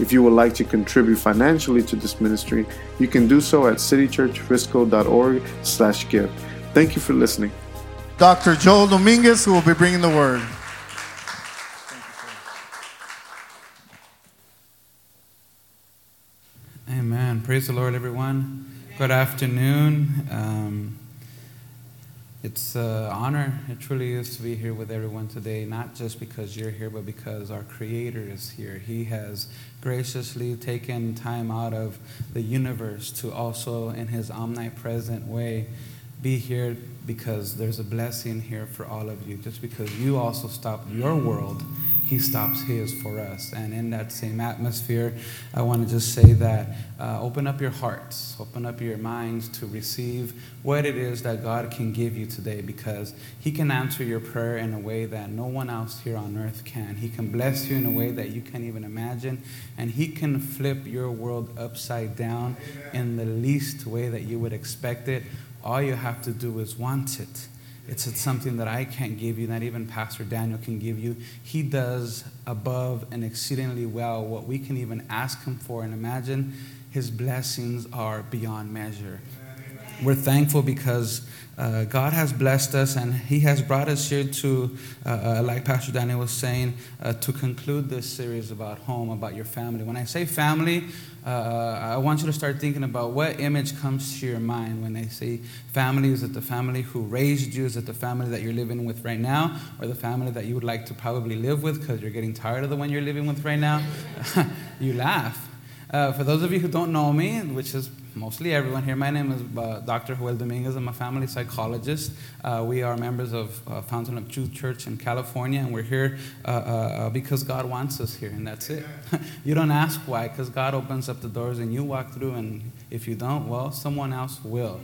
If you would like to contribute financially to this ministry, you can do so at citychurchfrisco.org slash give. Thank you for listening. Dr. Joel Dominguez, who will be bringing the word. Amen. Praise the Lord, everyone. Good afternoon. Um, it's an honor, it truly is to be here with everyone today, not just because you're here, but because our Creator is here. He has graciously taken time out of the universe to also, in His omnipresent way, be here because there's a blessing here for all of you. Just because you also stopped your world he stops his for us. And in that same atmosphere, I want to just say that uh, open up your hearts, open up your minds to receive what it is that God can give you today because He can answer your prayer in a way that no one else here on earth can. He can bless you in a way that you can't even imagine, and He can flip your world upside down in the least way that you would expect it. All you have to do is want it it's something that I can't give you, not even Pastor Daniel can give you. He does above and exceedingly well what we can even ask Him for and imagine. His blessings are beyond measure. We're thankful because uh, God has blessed us and He has brought us here to, uh, uh, like Pastor Daniel was saying, uh, to conclude this series about home, about your family. When I say family, uh, I want you to start thinking about what image comes to your mind when they say family. Is it the family who raised you? Is it the family that you're living with right now? Or the family that you would like to probably live with because you're getting tired of the one you're living with right now? you laugh. Uh, for those of you who don't know me, which is mostly everyone here. My name is uh, Dr. Joel Dominguez. I'm a family psychologist. Uh, we are members of uh, Fountain of Truth Church in California, and we're here uh, uh, because God wants us here, and that's it. you don't ask why, because God opens up the doors and you walk through, and if you don't, well, someone else will.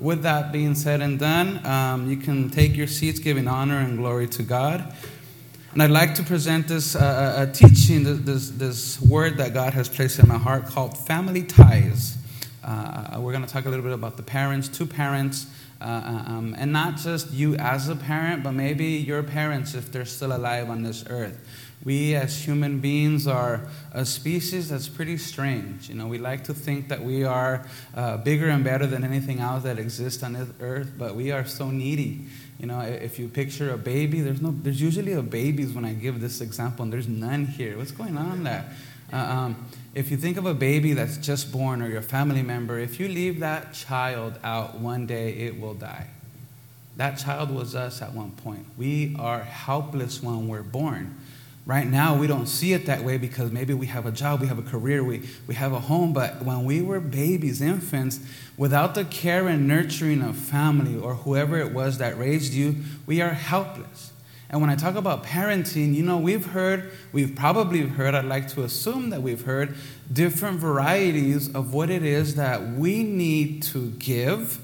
With that being said and done, um, you can take your seats, giving honor and glory to God. And I'd like to present this uh, a teaching, this, this word that God has placed in my heart called family ties. Uh, we're going to talk a little bit about the parents, two parents, uh, uh, um, and not just you as a parent, but maybe your parents if they're still alive on this earth. We as human beings are a species that's pretty strange. You know, we like to think that we are uh, bigger and better than anything else that exists on this earth, but we are so needy. You know, if you picture a baby, there's no, there's usually a babies when I give this example, and there's none here. What's going on there? Uh, um, if you think of a baby that's just born or your family member, if you leave that child out one day, it will die. That child was us at one point. We are helpless when we're born. Right now, we don't see it that way because maybe we have a job, we have a career, we, we have a home. But when we were babies, infants, without the care and nurturing of family or whoever it was that raised you, we are helpless. And when I talk about parenting, you know, we've heard, we've probably heard, I'd like to assume that we've heard different varieties of what it is that we need to give,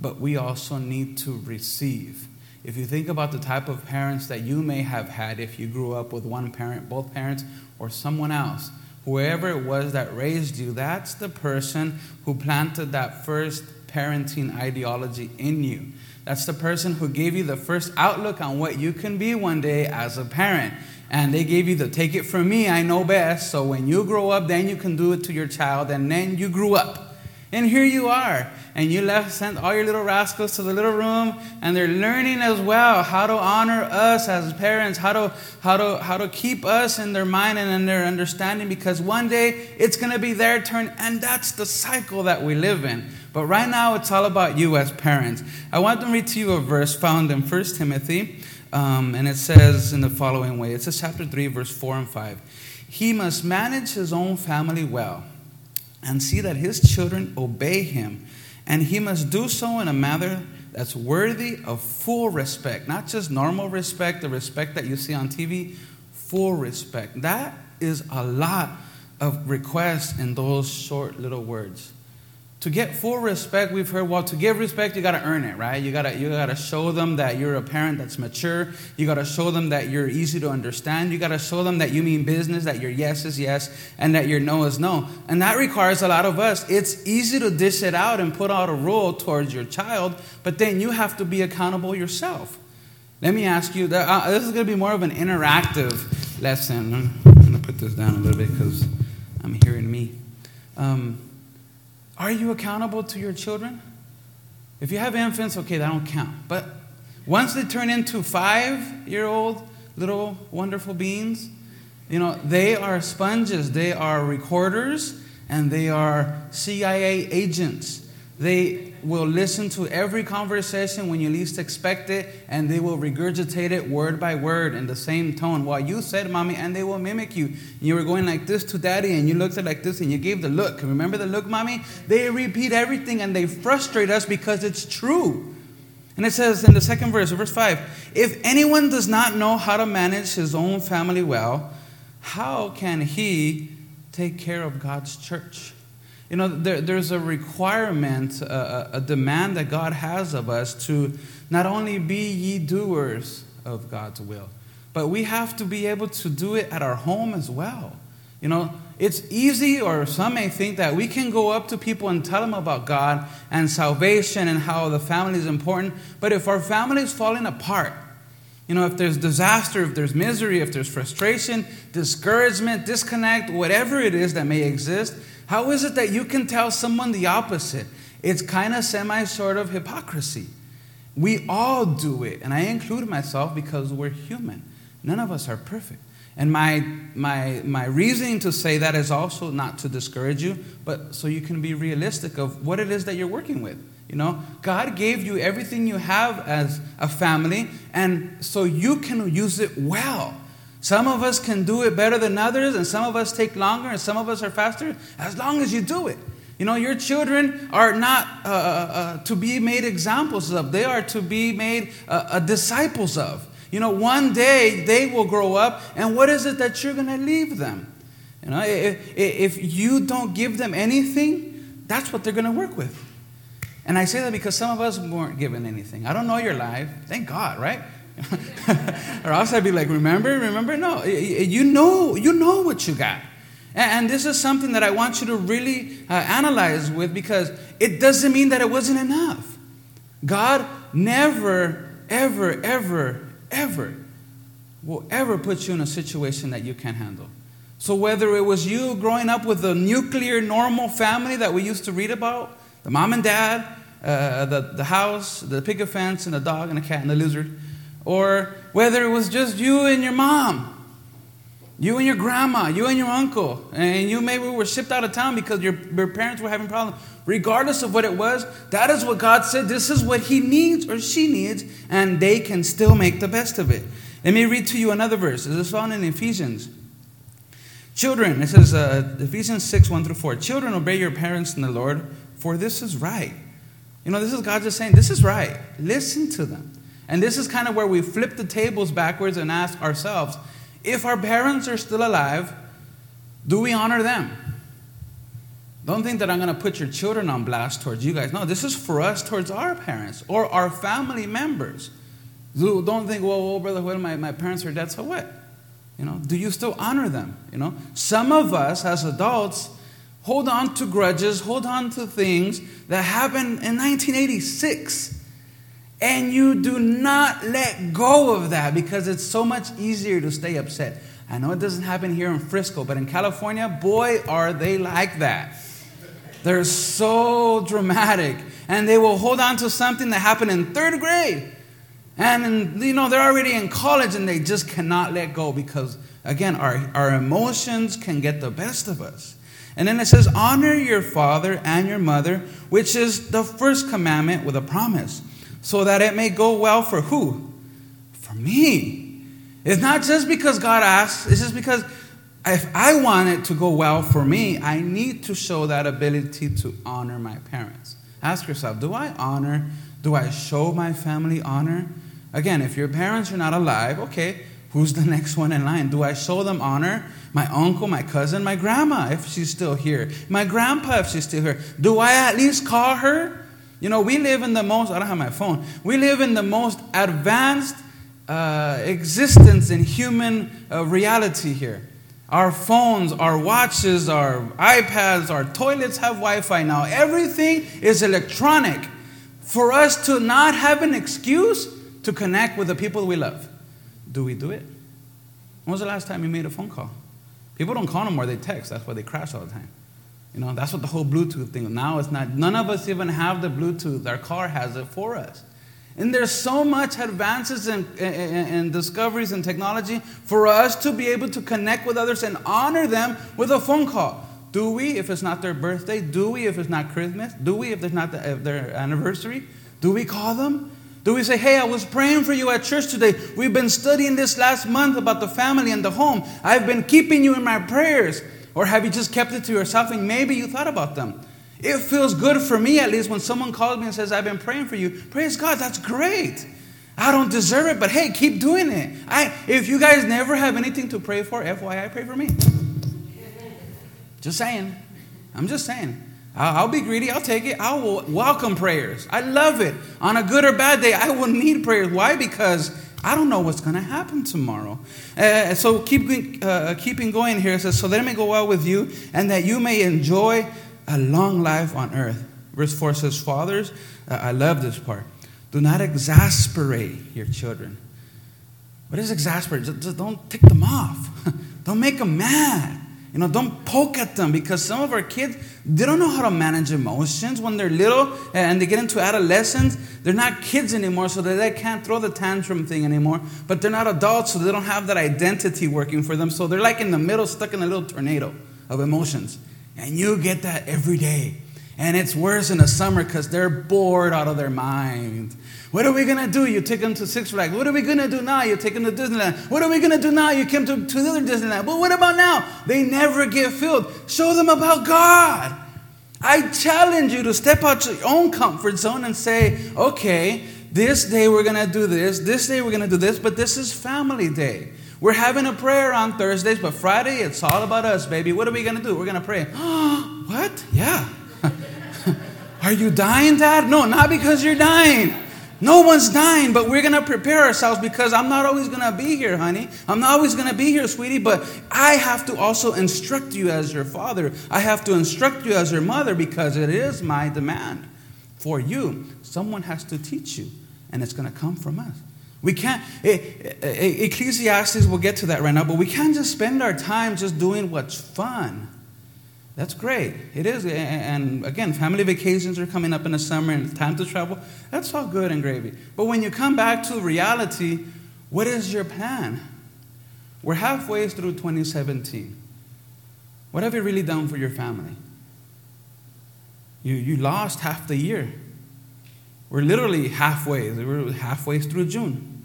but we also need to receive. If you think about the type of parents that you may have had if you grew up with one parent, both parents, or someone else, whoever it was that raised you, that's the person who planted that first parenting ideology in you. That's the person who gave you the first outlook on what you can be one day as a parent. And they gave you the take it from me, I know best. So when you grow up, then you can do it to your child. And then you grew up. And here you are. And you left, sent all your little rascals to the little room, and they're learning as well how to honor us as parents, how to, how to, how to keep us in their mind and in their understanding, because one day it's going to be their turn, and that's the cycle that we live in. But right now, it's all about you as parents. I want to read to you a verse found in 1 Timothy, um, and it says in the following way it says, chapter 3, verse 4 and 5. He must manage his own family well and see that his children obey him, and he must do so in a manner that's worthy of full respect, not just normal respect, the respect that you see on TV, full respect. That is a lot of requests in those short little words. To get full respect, we've heard, well, to give respect, you got to earn it, right? You got to you got to show them that you're a parent that's mature. You got to show them that you're easy to understand. You got to show them that you mean business, that your yes is yes, and that your no is no. And that requires a lot of us. It's easy to dish it out and put out a rule towards your child, but then you have to be accountable yourself. Let me ask you, uh, this is going to be more of an interactive lesson. I'm going to put this down a little bit because I'm hearing me. Um, are you accountable to your children? If you have infants, okay, that don't count. But once they turn into five year old little wonderful beings, you know, they are sponges, they are recorders, and they are CIA agents. They will listen to every conversation when you least expect it, and they will regurgitate it word by word in the same tone. While you said, Mommy, and they will mimic you. You were going like this to Daddy, and you looked at like this, and you gave the look. Remember the look, Mommy? They repeat everything, and they frustrate us because it's true. And it says in the second verse, verse 5 If anyone does not know how to manage his own family well, how can he take care of God's church? You know, there, there's a requirement, a, a demand that God has of us to not only be ye doers of God's will, but we have to be able to do it at our home as well. You know, it's easy, or some may think that we can go up to people and tell them about God and salvation and how the family is important. But if our family is falling apart, you know, if there's disaster, if there's misery, if there's frustration, discouragement, disconnect, whatever it is that may exist, how is it that you can tell someone the opposite? It's kind of semi sort of hypocrisy. We all do it, and I include myself because we're human. None of us are perfect. And my, my, my reasoning to say that is also not to discourage you, but so you can be realistic of what it is that you're working with. You know, God gave you everything you have as a family, and so you can use it well. Some of us can do it better than others, and some of us take longer, and some of us are faster, as long as you do it. You know, your children are not uh, uh, uh to be made examples of, they are to be made uh, uh, disciples of. You know, one day they will grow up, and what is it that you're going to leave them? You know, if, if you don't give them anything, that's what they're going to work with. And I say that because some of us weren't given anything. I don't know your life. Thank God, right? or else I'd be like, remember, remember? No, you know, you know what you got. And this is something that I want you to really uh, analyze with because it doesn't mean that it wasn't enough. God never, ever, ever, ever will ever put you in a situation that you can't handle. So, whether it was you growing up with a nuclear normal family that we used to read about, the mom and dad, uh, the, the house, the picket fence, and the dog, and the cat, and the lizard, or whether it was just you and your mom, you and your grandma, you and your uncle, and you maybe were shipped out of town because your, your parents were having problems. Regardless of what it was, that is what God said. This is what He needs or she needs, and they can still make the best of it. Let me read to you another verse. This is found in Ephesians. Children, it says uh, Ephesians 6 1 through 4. Children, obey your parents in the Lord, for this is right. You know, this is God just saying, this is right. Listen to them. And this is kind of where we flip the tables backwards and ask ourselves if our parents are still alive, do we honor them? Don't think that I'm going to put your children on blast towards you guys. No, this is for us towards our parents or our family members. Don't think, well, well brother, well, my, my parents are dead, so what? You know, do you still honor them? You know, some of us as adults hold on to grudges, hold on to things that happened in 1986 and you do not let go of that because it's so much easier to stay upset. I know it doesn't happen here in Frisco, but in California, boy, are they like that. They're so dramatic. And they will hold on to something that happened in third grade. And, you know, they're already in college and they just cannot let go because, again, our, our emotions can get the best of us. And then it says, Honor your father and your mother, which is the first commandment with a promise so that it may go well for who? For me. It's not just because God asks, it's just because if I want it to go well for me, I need to show that ability to honor my parents. Ask yourself do I honor? Do I show my family honor? Again, if your parents are not alive, okay, Who's the next one in line? Do I show them honor? My uncle, my cousin, my grandma, if she's still here. My grandpa, if she's still here. Do I at least call her? You know, we live in the most, I don't have my phone, we live in the most advanced uh, existence in human uh, reality here. Our phones, our watches, our iPads, our toilets have Wi Fi now. Everything is electronic. For us to not have an excuse to connect with the people we love. Do we do it? When was the last time you made a phone call? People don't call no more, they text. That's why they crash all the time. You know, that's what the whole Bluetooth thing. Now it's not, none of us even have the Bluetooth. Our car has it for us. And there's so much advances and, discoveries in technology for us to be able to connect with others and honor them with a phone call. Do we, if it's not their birthday? Do we, if it's not Christmas? Do we, if it's not the, if their anniversary? Do we call them? Do we say, hey, I was praying for you at church today. We've been studying this last month about the family and the home. I've been keeping you in my prayers. Or have you just kept it to yourself and maybe you thought about them? It feels good for me, at least, when someone calls me and says, I've been praying for you. Praise God, that's great. I don't deserve it, but hey, keep doing it. I, if you guys never have anything to pray for, FYI, pray for me. Just saying. I'm just saying. I'll, I'll be greedy. I'll take it. I will welcome prayers. I love it. On a good or bad day, I will need prayers. Why? Because I don't know what's going to happen tomorrow. Uh, so keep uh, keeping going here. It says, "So let me go well with you, and that you may enjoy a long life on earth." Verse four says, "Fathers, uh, I love this part. Do not exasperate your children. What is exasperate? Just, just don't tick them off. don't make them mad. You know, don't poke at them because some of our kids, they don't know how to manage emotions when they're little eh, and they get into adolescence. They're not kids anymore, so they can't throw the tantrum thing anymore. But they're not adults, so they don't have that identity working for them. So they're like in the middle, stuck in a little tornado of emotions. And you get that every day. And it's worse in the summer because they're bored out of their mind. What are we going to do? You take them to Six Flags. What are we going to do now? You take them to Disneyland. What are we going to do now? You come to, to the other Disneyland. But what about now? They never get filled. Show them about God. I challenge you to step out your own comfort zone and say, okay, this day we're going to do this. This day we're going to do this. But this is family day. We're having a prayer on Thursdays, but Friday it's all about us, baby. What are we going to do? We're going to pray. what? Yeah. are you dying, Dad? No, not because you're dying. No one's dying, but we're going to prepare ourselves because I'm not always going to be here, honey. I'm not always going to be here, sweetie, but I have to also instruct you as your father. I have to instruct you as your mother because it is my demand for you. Someone has to teach you, and it's going to come from us. We can't, Ecclesiastes, we'll get to that right now, but we can't just spend our time just doing what's fun. That's great. It is. And again, family vacations are coming up in the summer and it's time to travel. That's all good and gravy. But when you come back to reality, what is your plan? We're halfway through 2017. What have you really done for your family? You, you lost half the year. We're literally halfway. We're halfway through June.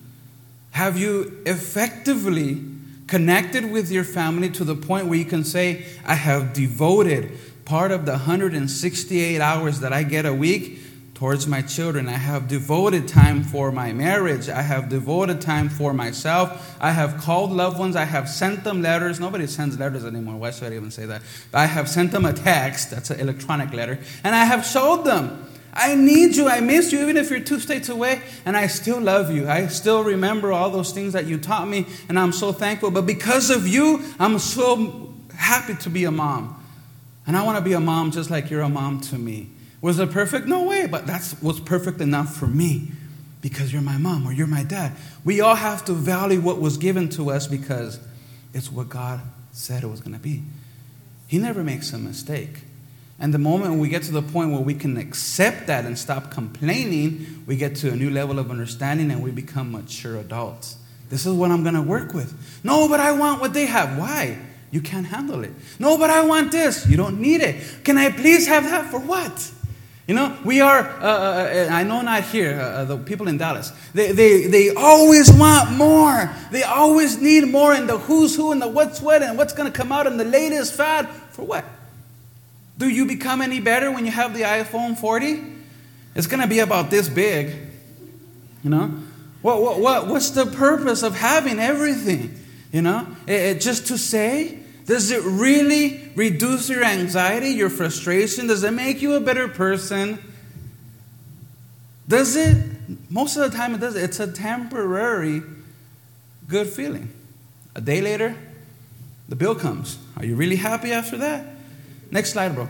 Have you effectively connected with your family to the point where you can say, I have devoted part of the 168 hours that I get a week towards my children. I have devoted time for my marriage. I have devoted time for myself. I have called loved ones. I have sent them letters. Nobody sends letters anymore. Why should I even say that? I have sent them a text. That's an electronic letter. And I have showed them I need you. I miss you, even if you're two states away. And I still love you. I still remember all those things that you taught me. And I'm so thankful. But because of you, I'm so happy to be a mom. And I want to be a mom just like you're a mom to me. Was it perfect? No way. But that's what's perfect enough for me because you're my mom or you're my dad. We all have to value what was given to us because it's what God said it was going to be. He never makes a mistake. And the moment we get to the point where we can accept that and stop complaining, we get to a new level of understanding and we become mature adults. This is what I'm going to work with. No, but I want what they have. Why? You can't handle it. No, but I want this. You don't need it. Can I please have that? For what? You know, we are, uh, uh, uh I know not here, uh, uh, the people in Dallas, they, they, they always want more. They always need more in the who's who and the what's what and what's going to come out in the latest fad. For what? Do you become any better when you have the iPhone 40? It's going to be about this big. You know? What, what, what, what's the purpose of having everything? You know, it, it, just to say? Does it really reduce your anxiety, your frustration? Does it make you a better person? Does it? Most of the time, it does. It's a temporary good feeling. A day later, the bill comes. Are you really happy after that? Next slide, bro.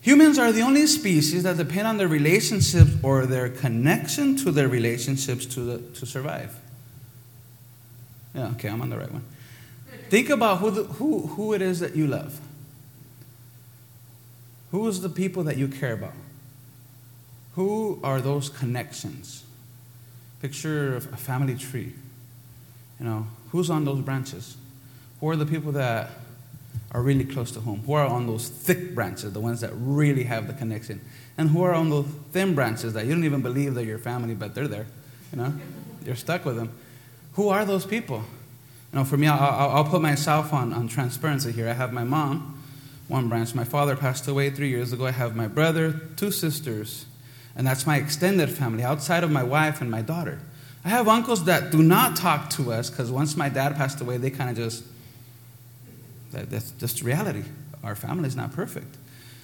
Humans are the only species that depend on their relationships or their connection to their relationships to, the, to survive. Yeah, okay, I'm on the right one. Think about who, the, who, who it is that you love. Who is the people that you care about? Who are those connections? Picture of a family tree. You know, who's on those branches? Who are the people that are really close to home? Who are on those thick branches, the ones that really have the connection? And who are on those thin branches that you don't even believe they're your family, but they're there? You know, you're stuck with them. Who are those people? You know, for me, I'll, I'll put myself on, on transparency here. I have my mom, one branch. My father passed away three years ago. I have my brother, two sisters, and that's my extended family outside of my wife and my daughter. I have uncles that do not talk to us because once my dad passed away, they kind of just, that, that's just reality. Our family is not perfect.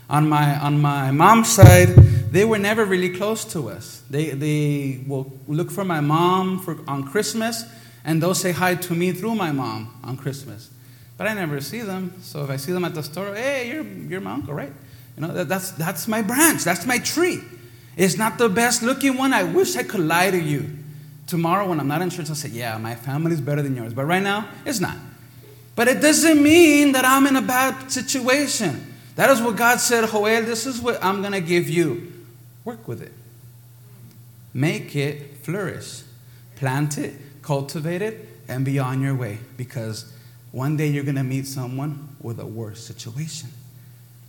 On my, on my mom's side, they were never really close to us. They, they will look for my mom for, on Christmas, and they'll say hi to me through my mom on Christmas. But I never see them, so if I see them at the store, hey, you're, you're my uncle, right? You know, that, that's, that's my branch, that's my tree. It's not the best looking one. I wish I could lie to you. Tomorrow, when I'm not in church, I'll say, Yeah, my family's better than yours. But right now, it's not. But it doesn't mean that I'm in a bad situation. That is what God said, Joel, this is what I'm going to give you. Work with it, make it flourish, plant it, cultivate it, and be on your way because one day you're going to meet someone with a worse situation.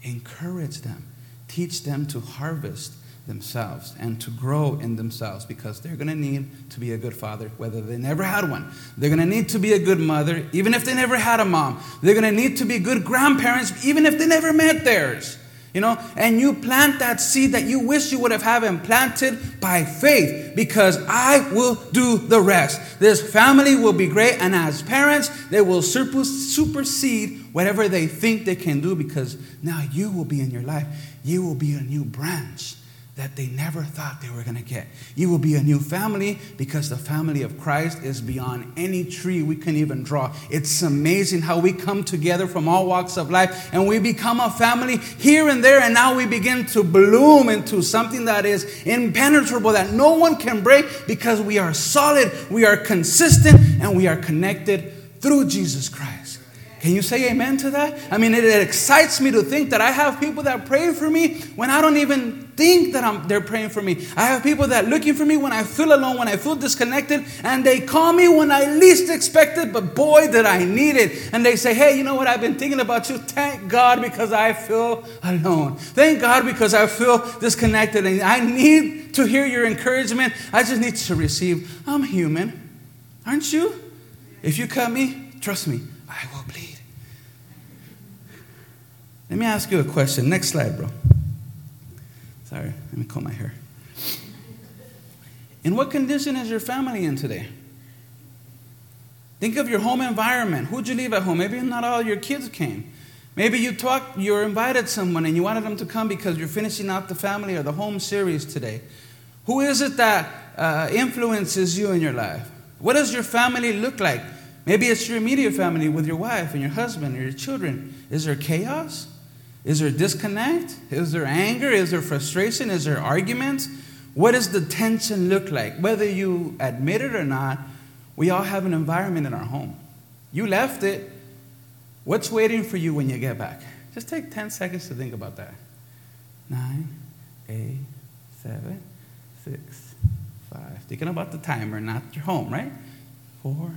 Encourage them, teach them to harvest themselves and to grow in themselves because they're going to need to be a good father, whether they never had one. They're going to need to be a good mother, even if they never had a mom. They're going to need to be good grandparents, even if they never met theirs. You know, and you plant that seed that you wish you would have had and planted by faith because I will do the rest. This family will be great, and as parents, they will supersede whatever they think they can do because now you will be in your life. You will be a new branch that they never thought they were going to get. You will be a new family because the family of Christ is beyond any tree we can even draw. It's amazing how we come together from all walks of life and we become a family here and there, and now we begin to bloom into something that is impenetrable, that no one can break because we are solid, we are consistent, and we are connected through Jesus Christ. Can you say amen to that? I mean, it, it, excites me to think that I have people that pray for me when I don't even think that I'm, they're praying for me. I have people that looking for me when I feel alone, when I feel disconnected, and they call me when I least expect it, but boy, did I need it. And they say, hey, you know what? I've been thinking about you. Thank God because I feel alone. Thank God because I feel disconnected, and I need to hear your encouragement. I just need to receive. I'm human. Aren't you? If you cut me, trust me, I will bleed. Let me ask you a question. Next slide, bro. Sorry, let me comb my hair. In what condition is your family in today? Think of your home environment. Who'd you leave at home? Maybe not all your kids came. Maybe you talked, you invited someone and you wanted them to come because you're finishing out the family or the home series today. Who is it that uh, influences you in your life? What does your family look like? Maybe it's your immediate family with your wife and your husband or your children. Is there chaos? Is there disconnect? Is there anger? Is there frustration? Is there arguments? What does the tension look like? Whether you admit it or not, we all have an environment in our home. You left it. What's waiting for you when you get back? Just take 10 seconds to think about that. Nine, eight, seven, six, five. Thinking about the timer, not your home, right? Four,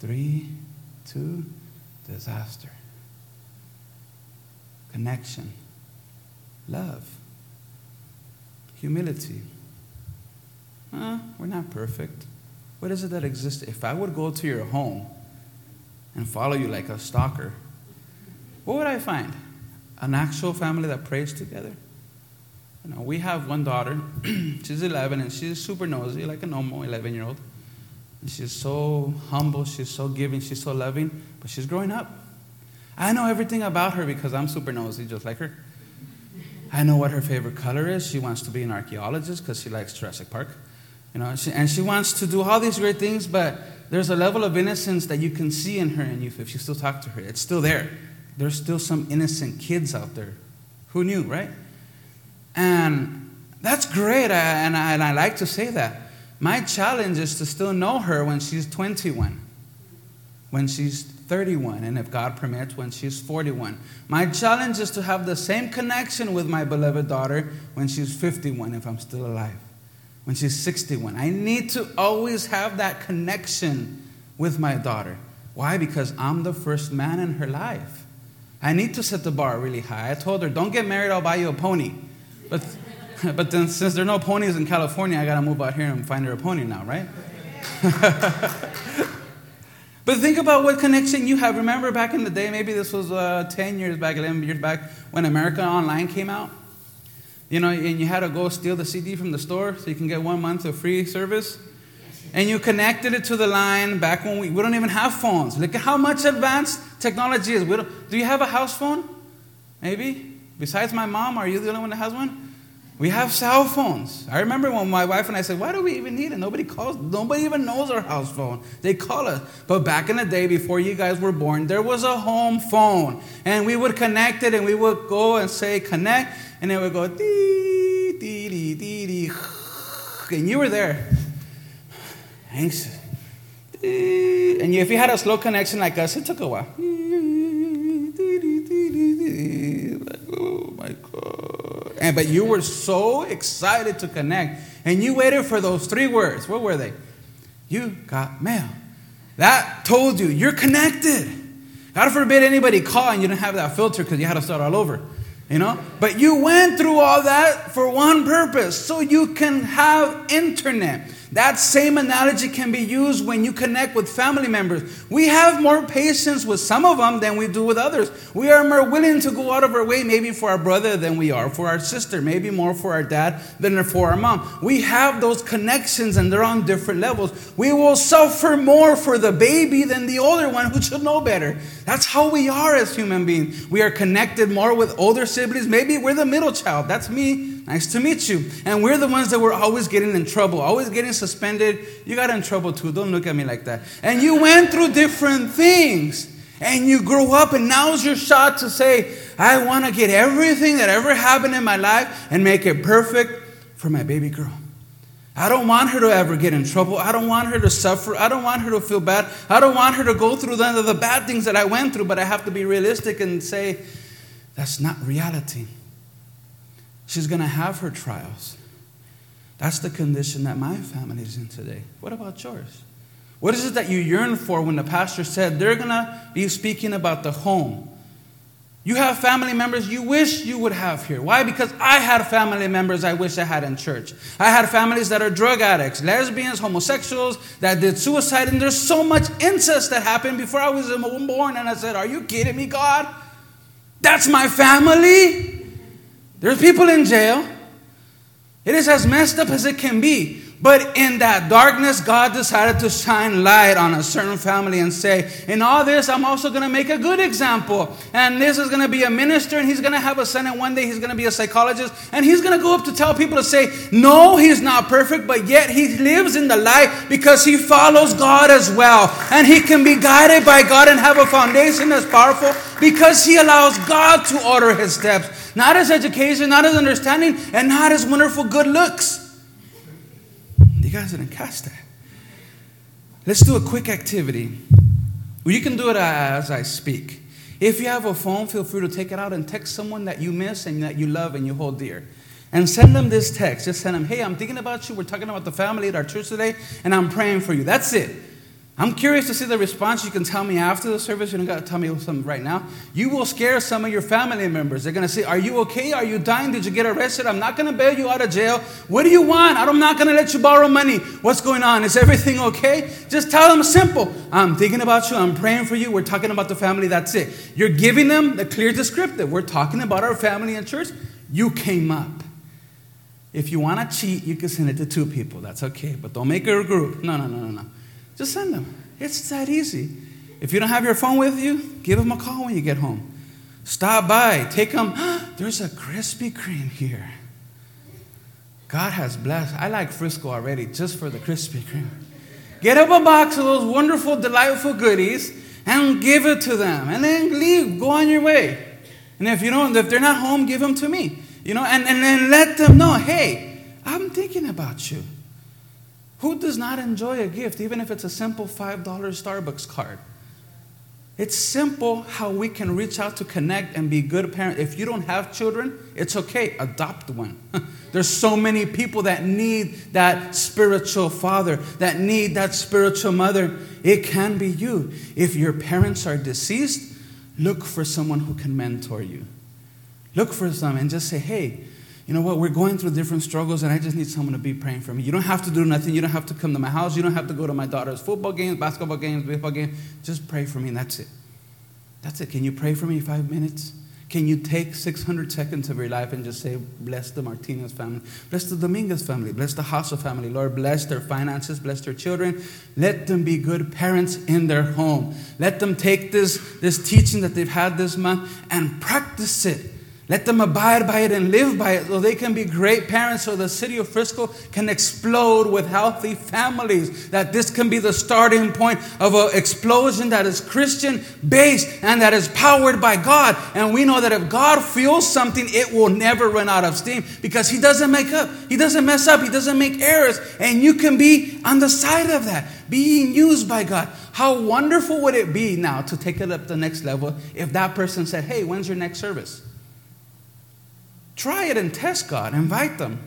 three, two, disaster connection, love, humility. We're not perfect. What is it that exists? If I would go to your home and follow you like a stalker, what would I find? An actual family that prays together? You know, we have one daughter, she's 11, and she's super nosy, like a normal 11 year old. And she's so humble, she's so giving, she's so loving, but she's growing up. I know everything about her because I'm super nosy, just like her. I know what her favorite color is. She wants to be an archaeologist because she likes Jurassic Park. You know, she, and she wants to do all these great things, but there's a level of innocence that you can see in her, and you, if you still talk to her, it's still there. There's still some innocent kids out there. Who knew, right? And that's great, and I, and I like to say that. My challenge is to still know her when she's 21, when she's 31, and if God permits, when she's 41. My challenge is to have the same connection with my beloved daughter when she's 51, if I'm still alive, when she's 61. I need to always have that connection with my daughter. Why? Because I'm the first man in her life. I need to set the bar really high. I told her, don't get married, I'll buy you a pony. But but then since there are no ponies in California, I got to move out here and find her a pony now, right? but think about what connection you have. Remember back in the day, maybe this was uh, 10 years back, 11 years back, when America Online came out? You know, and you had to go steal the CD from the store so you can get one month of free service. And you connected it to the line back when we, we don't even have phones. Look at how much advanced technology is. do you have a house phone? Maybe? Besides my mom, are you the only one that has one? We have cell phones. I remember when my wife and I said, Why do we even need it? Nobody calls, nobody even knows our house phone. They call us. But back in the day, before you guys were born, there was a home phone. And we would connect it and we would go and say, Connect. And it would go, dee, dee, dee, dee, dee. And you were there. Anxious. And if you had a slow connection like us, it took a while. Like, Oh my God. And, but you were so excited to connect. And you waited for those three words. What were they? You got mail. That told you you're connected. God forbid anybody call and you didn't have that filter because you had to start all over. You know? But you went through all that for one purpose so you can have internet. That same analogy can be used when you connect with family members. We have more patience with some of them than we do with others. We are more willing to go out of our way, maybe for our brother than we are for our sister, maybe more for our dad than for our mom. We have those connections and they're on different levels. We will suffer more for the baby than the older one who should know better. That's how we are as human beings. We are connected more with older siblings. Maybe we're the middle child. That's me. Nice to meet you. And we're the ones that were always getting in trouble, always getting suspended. You got in trouble too. Don't look at me like that. And you went through different things. And you grow up, and now's your shot to say, I want to get everything that ever happened in my life and make it perfect for my baby girl. I don't want her to ever get in trouble. I don't want her to suffer. I don't want her to feel bad. I don't want her to go through the, the bad things that I went through, but I have to be realistic and say, that's not reality. She's going to have her trials. That's the condition that my family is in today. What about yours? What is it that you yearn for when the pastor said they're going to be speaking about the home? You have family members you wish you would have here. Why? Because I had family members I wish I had in church. I had families that are drug addicts, lesbians, homosexuals that did suicide, and there's so much incest that happened before I was born. And I said, Are you kidding me, God? That's my family? There's people in jail. It is as messed up as it can be. But in that darkness, God decided to shine light on a certain family and say, In all this, I'm also going to make a good example. And this is going to be a minister, and he's going to have a son, and one day he's going to be a psychologist. And he's going to go up to tell people to say, No, he's not perfect, but yet he lives in the light because he follows God as well. And he can be guided by God and have a foundation that's powerful because he allows God to order his steps. Not his education, not his understanding, and not his wonderful good looks. You guys didn't catch that. Let's do a quick activity. You can do it as I speak. If you have a phone, feel free to take it out and text someone that you miss and that you love and you hold dear. And send them this text. Just send them, hey, I'm thinking about you. We're talking about the family at our church today, and I'm praying for you. That's it. I'm curious to see the response. You can tell me after the service. You don't got to tell me something right now. You will scare some of your family members. They're going to say, Are you okay? Are you dying? Did you get arrested? I'm not going to bail you out of jail. What do you want? I'm not going to let you borrow money. What's going on? Is everything okay? Just tell them simple. I'm thinking about you. I'm praying for you. We're talking about the family. That's it. You're giving them the clear descriptive. We're talking about our family and church. You came up. If you want to cheat, you can send it to two people. That's okay. But don't make it a group. No, no, no, no, no. Just send them. It's that easy. If you don't have your phone with you, give them a call when you get home. Stop by, take them. There's a Krispy Kreme here. God has blessed. I like Frisco already just for the Krispy Kreme. Get up a box of those wonderful, delightful goodies and give it to them. And then leave, go on your way. And if you don't, if they're not home, give them to me. You know, and, and then let them know, hey, I'm thinking about you. Who does not enjoy a gift, even if it's a simple $5 Starbucks card? It's simple how we can reach out to connect and be good parents. If you don't have children, it's okay, adopt one. There's so many people that need that spiritual father, that need that spiritual mother. It can be you. If your parents are deceased, look for someone who can mentor you. Look for some and just say, hey, you know what, we're going through different struggles and I just need someone to be praying for me. You don't have to do nothing. You don't have to come to my house. You don't have to go to my daughter's football games, basketball games, baseball games. Just pray for me and that's it. That's it. Can you pray for me five minutes? Can you take 600 seconds of your life and just say, Bless the Martinez family, bless the Dominguez family, bless the Hasso family, Lord, bless their finances, bless their children. Let them be good parents in their home. Let them take this, this teaching that they've had this month and practice it let them abide by it and live by it so they can be great parents so the city of Frisco can explode with healthy families. That this can be the starting point of an explosion that is Christian based and that is powered by God. And we know that if God feels something, it will never run out of steam because He doesn't make up, He doesn't mess up, He doesn't make errors. And you can be on the side of that, being used by God. How wonderful would it be now to take it up the next level if that person said, Hey, when's your next service? Try it and test God. Invite them.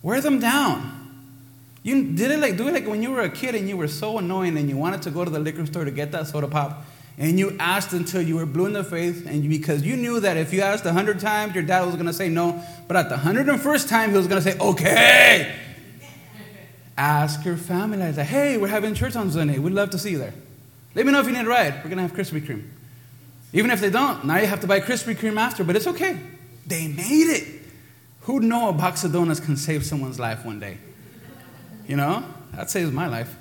Wear them down. You did it like do it like when you were a kid and you were so annoying and you wanted to go to the liquor store to get that soda pop and you asked until you were blue in the face and you, because you knew that if you asked a hundred times your dad was going to say no but at the hundred and first time he was going to say okay. Ask your family. Like hey we're having church on sunday. We'd love to see you there. Let me know if you need a ride. We're going to have krispy kreme. Even if they don't now you have to buy krispy kreme after but it's okay they made it. Who'd know a box of donuts can save someone's life one day? You know? That saves my life.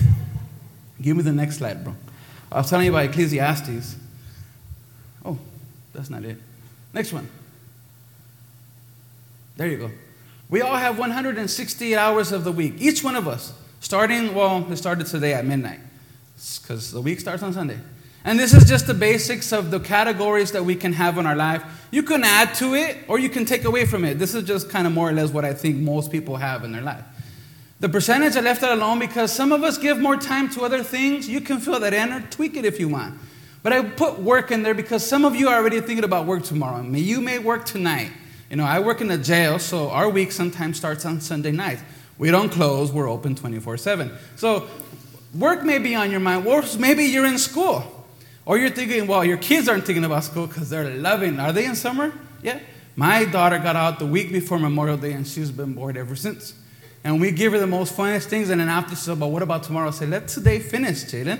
Give me the next slide, bro. I was telling you about Ecclesiastes. Oh, that's not it. Next one. There you go. We all have 168 hours of the week, each one of us. Starting, well, it started today at midnight, because the week starts on Sunday. And this is just the basics of the categories that we can have in our life. You can add to it or you can take away from it. This is just kind of more or less what I think most people have in their life. The percentage I left it alone because some of us give more time to other things. You can fill that in or tweak it if you want. But I put work in there because some of you are already thinking about work tomorrow. You may work tonight. You know, I work in a jail, so our week sometimes starts on Sunday night. We don't close, we're open 24 7. So work may be on your mind, or maybe you're in school. Or you're thinking, well, your kids aren't thinking about school because they're loving. Are they in summer? Yeah. My daughter got out the week before Memorial Day and she's been bored ever since. And we give her the most funnest things, and then after she said, but what about tomorrow? I say, let today finish, Jaden.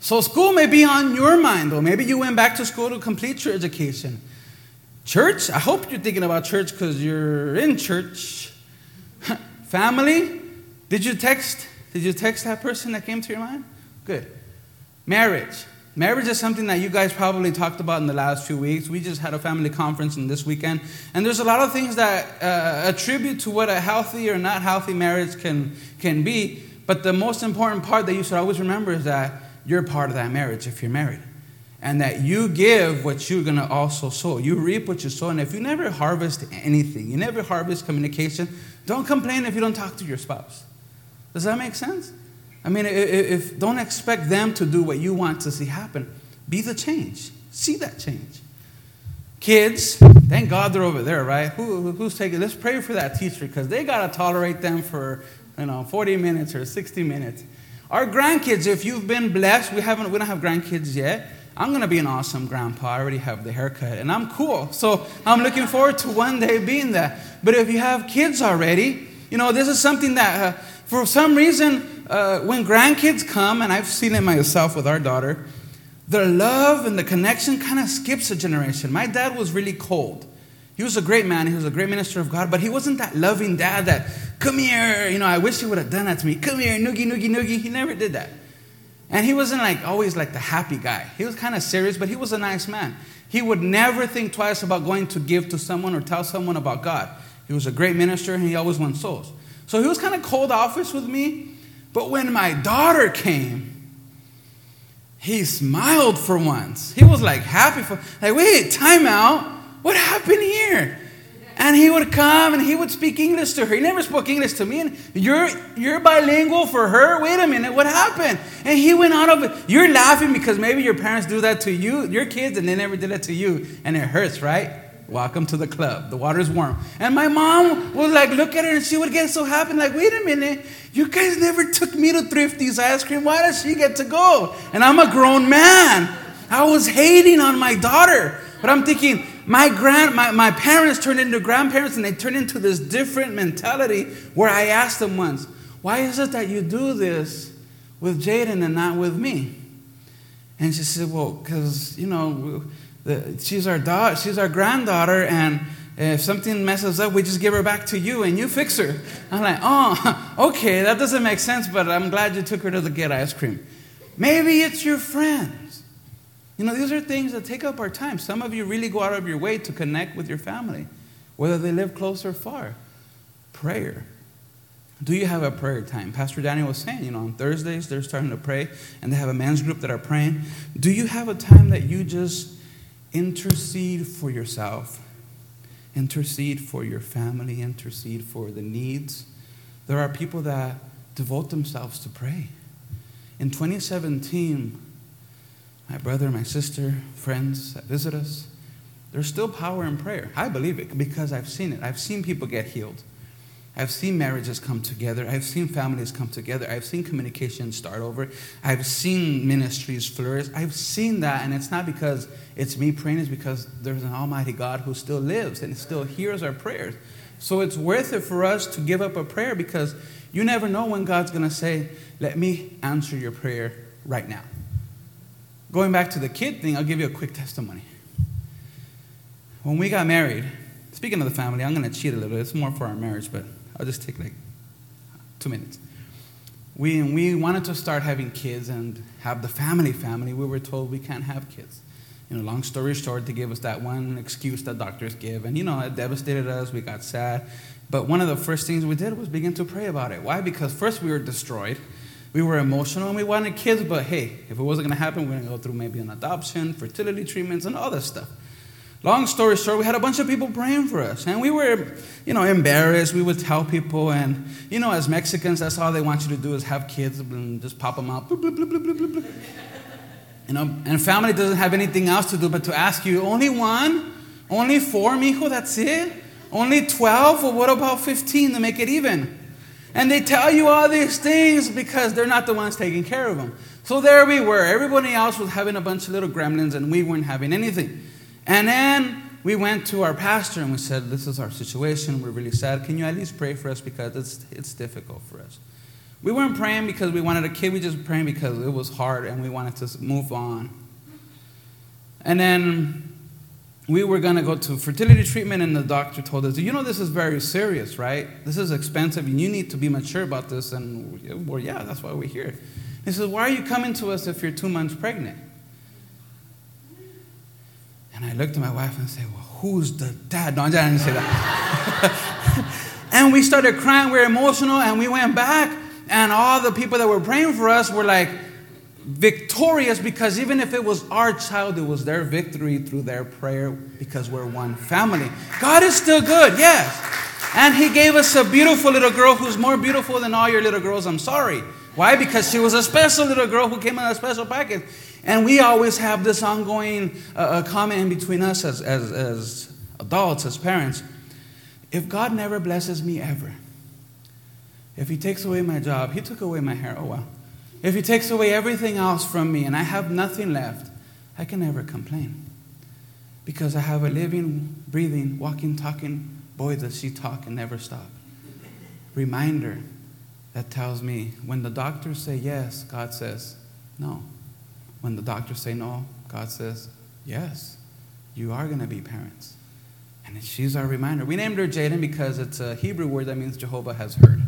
So school may be on your mind, though. Maybe you went back to school to complete your education. Church, I hope you're thinking about church because you're in church. Family, did you text? Did you text that person that came to your mind? Good. Marriage. Marriage is something that you guys probably talked about in the last few weeks. We just had a family conference in this weekend, and there's a lot of things that uh, attribute to what a healthy or not healthy marriage can, can be. But the most important part that you should always remember is that you're part of that marriage if you're married. And that you give what you're going to also sow. You reap what you sow. And if you never harvest anything, you never harvest communication, don't complain if you don't talk to your spouse. Does that make sense? I mean, if, don't expect them to do what you want to see happen. Be the change. See that change. Kids, thank God they're over there, right? Who, who's taking? Let's pray for that teacher because they gotta tolerate them for you know 40 minutes or 60 minutes. Our grandkids, if you've been blessed, we haven't we don't have grandkids yet. I'm gonna be an awesome grandpa. I already have the haircut, and I'm cool. So I'm looking forward to one day being that. But if you have kids already, you know this is something that uh, for some reason uh, when grandkids come, and I've seen it myself with our daughter, the love and the connection kind of skips a generation. My dad was really cold. He was a great man, he was a great minister of God, but he wasn't that loving dad that come here. You know, I wish he would have done that to me. Come here, noogie, noogie, noogie. He never did that. And he wasn't like always like the happy guy. He was kind of serious, but he was a nice man. He would never think twice about going to give to someone or tell someone about God. He was a great minister and he always won souls. So he was kind of cold office with me. But when my daughter came, he smiled for once. He was like happy for like, wait, time out. What happened here? And he would come and he would speak English to her. He never spoke English to me. And you're, you're bilingual for her? Wait a minute, what happened? And he went out of it. You're laughing because maybe your parents do that to you, your kids, and they never did it to you. And it hurts, right? Welcome to the club. The water's warm. And my mom would like look at her and she would get so happy, like, wait a minute, you guys never took me to Thrifty's ice cream. Why does she get to go? And I'm a grown man. I was hating on my daughter. But I'm thinking, my, grand, my, my parents turned into grandparents and they turned into this different mentality where I asked them once, why is it that you do this with Jaden and not with me? And she said, well, because, you know, she's our daughter, she's our granddaughter, and if something messes up, we just give her back to you and you fix her. I'm like, oh, okay, that doesn't make sense, but I'm glad you took her to the get ice cream. Maybe it's your friends. You know, these are things that take up our time. Some of you really go out of your way to connect with your family, whether they live close or far. Prayer. Do you have a prayer time? Pastor Daniel was saying, you know, on Thursdays they're starting to pray and they have a men's group that are praying. Do you have a time that you just intercede for yourself? Intercede for your family, intercede for the needs. There are people that devote themselves to pray. In 2017, my brother, my sister, friends that visit us, there's still power in prayer. I believe it because I've seen it. I've seen people get healed. I've seen marriages come together. I've seen families come together. I've seen communication start over. I've seen ministries flourish. I've seen that, and it's not because it's me praying, it's because there's an Almighty God who still lives and still hears our prayers. So it's worth it for us to give up a prayer because you never know when God's going to say, Let me answer your prayer right now. Going back to the kid thing, I'll give you a quick testimony. When we got married, speaking of the family, I'm going to cheat a little. It's more for our marriage, but I'll just take like two minutes. We, we wanted to start having kids and have the family family. We were told we can't have kids. You know, long story short, they gave us that one excuse that doctors give. And, you know, it devastated us. We got sad. But one of the first things we did was begin to pray about it. Why? Because first we were destroyed. We were emotional and we wanted kids, but hey, if it wasn't going to happen, we we're going to go through maybe an adoption, fertility treatments, and this stuff. Long story short, we had a bunch of people praying for us. And we were, you know, embarrassed. We would tell people, and, you know, as Mexicans, that's all they want you to do is have kids and just pop them out. You know, and family doesn't have anything else to do but to ask you, only one? Only four, mijo, that's it? Only 12? Well, what about 15 to make it even? And they tell you all these things because they're not the ones taking care of them. So there we were. Everybody else was having a bunch of little gremlins, and we weren't having anything. And then we went to our pastor and we said, This is our situation. We're really sad. Can you at least pray for us because it's, it's difficult for us? We weren't praying because we wanted a kid, we just praying because it was hard and we wanted to move on. And then we were going to go to fertility treatment, and the doctor told us, You know, this is very serious, right? This is expensive, and you need to be mature about this. And, well, yeah, that's why we're here. He says, Why are you coming to us if you're two months pregnant? And I looked at my wife and said, Well, who's the dad? No, I didn't say that. and we started crying, we were emotional, and we went back, and all the people that were praying for us were like victorious because even if it was our child, it was their victory through their prayer because we're one family. God is still good, yes. And He gave us a beautiful little girl who's more beautiful than all your little girls. I'm sorry. Why? Because she was a special little girl who came in a special package. And we always have this ongoing uh, uh, comment between us as, as, as adults, as parents. If God never blesses me ever, if He takes away my job, He took away my hair, oh well. If He takes away everything else from me and I have nothing left, I can never complain. Because I have a living, breathing, walking, talking boy, does she talk and never stop. Reminder that tells me when the doctors say yes, God says no. When the doctors say no, God says, yes, you are going to be parents. And she's our reminder. We named her Jaden because it's a Hebrew word that means Jehovah has heard.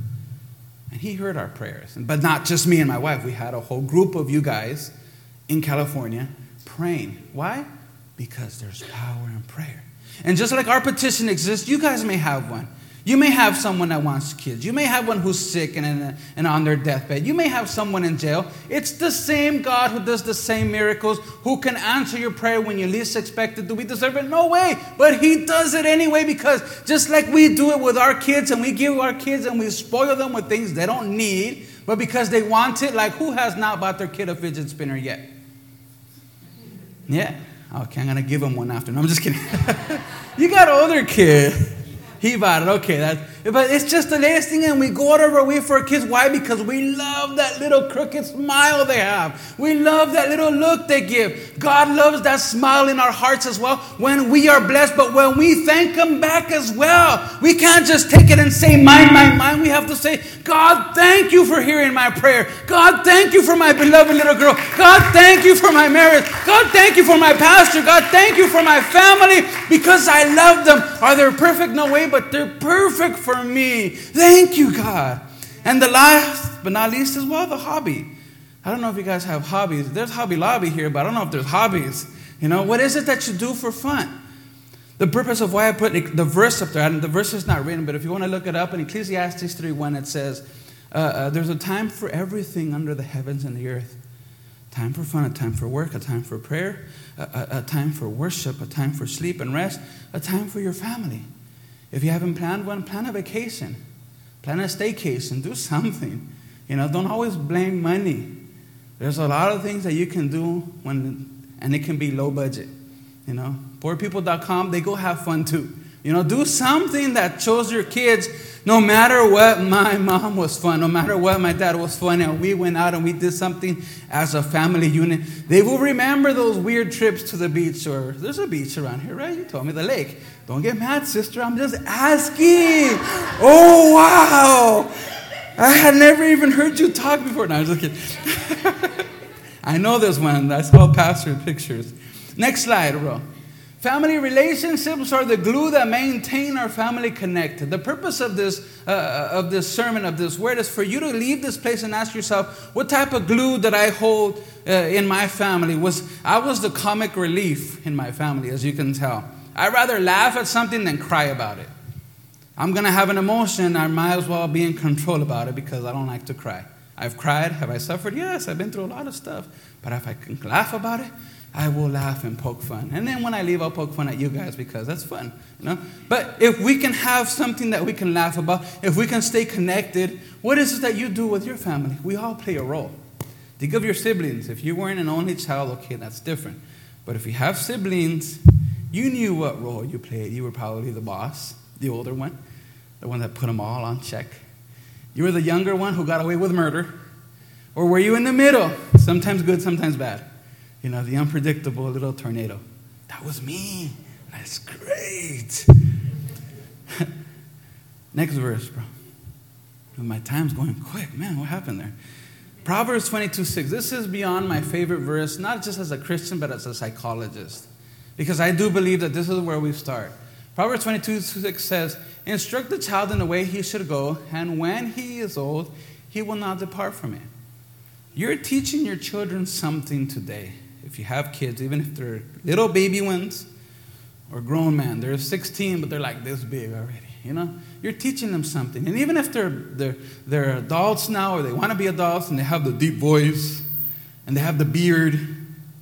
And he heard our prayers. But not just me and my wife. We had a whole group of you guys in California praying. Why? Because there's power in prayer. And just like our petition exists, you guys may have one. You may have someone that wants kids. You may have one who's sick and, and on their deathbed. You may have someone in jail. It's the same God who does the same miracles, who can answer your prayer when you least expect it. Do we deserve it? No way. But He does it anyway because just like we do it with our kids and we give our kids and we spoil them with things they don't need, but because they want it, like who has not bought their kid a fidget spinner yet? Yeah. Okay, I'm going to give them one after. No, I'm just kidding. you got older kids. He bought it. Okay. But it's just the latest thing, and we go out of our way for our kids. Why? Because we love that little crooked smile they have. We love that little look they give. God loves that smile in our hearts as well when we are blessed, but when we thank Him back as well. We can't just take it and say, Mine, mine, mine. We have to say, God, thank you for hearing my prayer. God, thank you for my beloved little girl. God, thank you for my marriage. God, thank you for my pastor. God, thank you for my family because I love them. Are they perfect? No way, but they're perfect for me. Thank you, God. And the last but not least as well, the hobby. I don't know if you guys have hobbies. There's Hobby Lobby here, but I don't know if there's hobbies. You know, what is it that you do for fun? The purpose of why I put the verse up there, and the verse is not written, but if you want to look it up in Ecclesiastes three, 3:1, it says, uh, uh, There's a time for everything under the heavens and the earth. Time for fun, a time for work, a time for prayer, a, a, a time for worship, a time for sleep and rest, a time for your family. If you haven't planned one, plan a vacation, plan a staycation, do something. You know, don't always blame money. There's a lot of things that you can do when, and it can be low budget. You know, poorpeople.com, they go have fun too. You know, do something that shows your kids no matter what, my mom was fun. No matter what, my dad was fun. And we went out and we did something as a family unit. They will remember those weird trips to the beach, or there's a beach around here, right? You told me the lake. Don't get mad, sister. I'm just asking. Oh, wow. I had never even heard you talk before. No, I'm just kidding. I know there's one. I saw pastor pictures. Next slide, bro. Family relationships are the glue that maintain our family connected. The purpose of this, uh, of this sermon, of this word, is for you to leave this place and ask yourself, what type of glue did I hold uh, in my family? Was I was the comic relief in my family, as you can tell. I'd rather laugh at something than cry about it. I'm gonna have an emotion. I might as well be in control about it because I don't like to cry. I've cried. Have I suffered? Yes, I've been through a lot of stuff. But if I can laugh about it, I will laugh and poke fun. And then when I leave, I'll poke fun at you guys because that's fun, you know? But if we can have something that we can laugh about, if we can stay connected, what is it that you do with your family? We all play a role. Think of your siblings. If you weren't an only child, okay, that's different. But if you have siblings, you knew what role you played. You were probably the boss, the older one, the one that put them all on check. You were the younger one who got away with murder. Or were you in the middle? Sometimes good, sometimes bad. You know, the unpredictable little tornado. That was me. That's great. Next verse, bro. My time's going quick. Man, what happened there? Proverbs 22 6. This is beyond my favorite verse, not just as a Christian, but as a psychologist. Because I do believe that this is where we start. Proverbs 22 6 says, Instruct the child in the way he should go, and when he is old, he will not depart from it. You're teaching your children something today if you have kids, even if they're little baby ones or grown men, they're 16, but they're like this big already. You know, you're teaching them something. And even if they're, they're, they're adults now or they want to be adults and they have the deep voice and they have the beard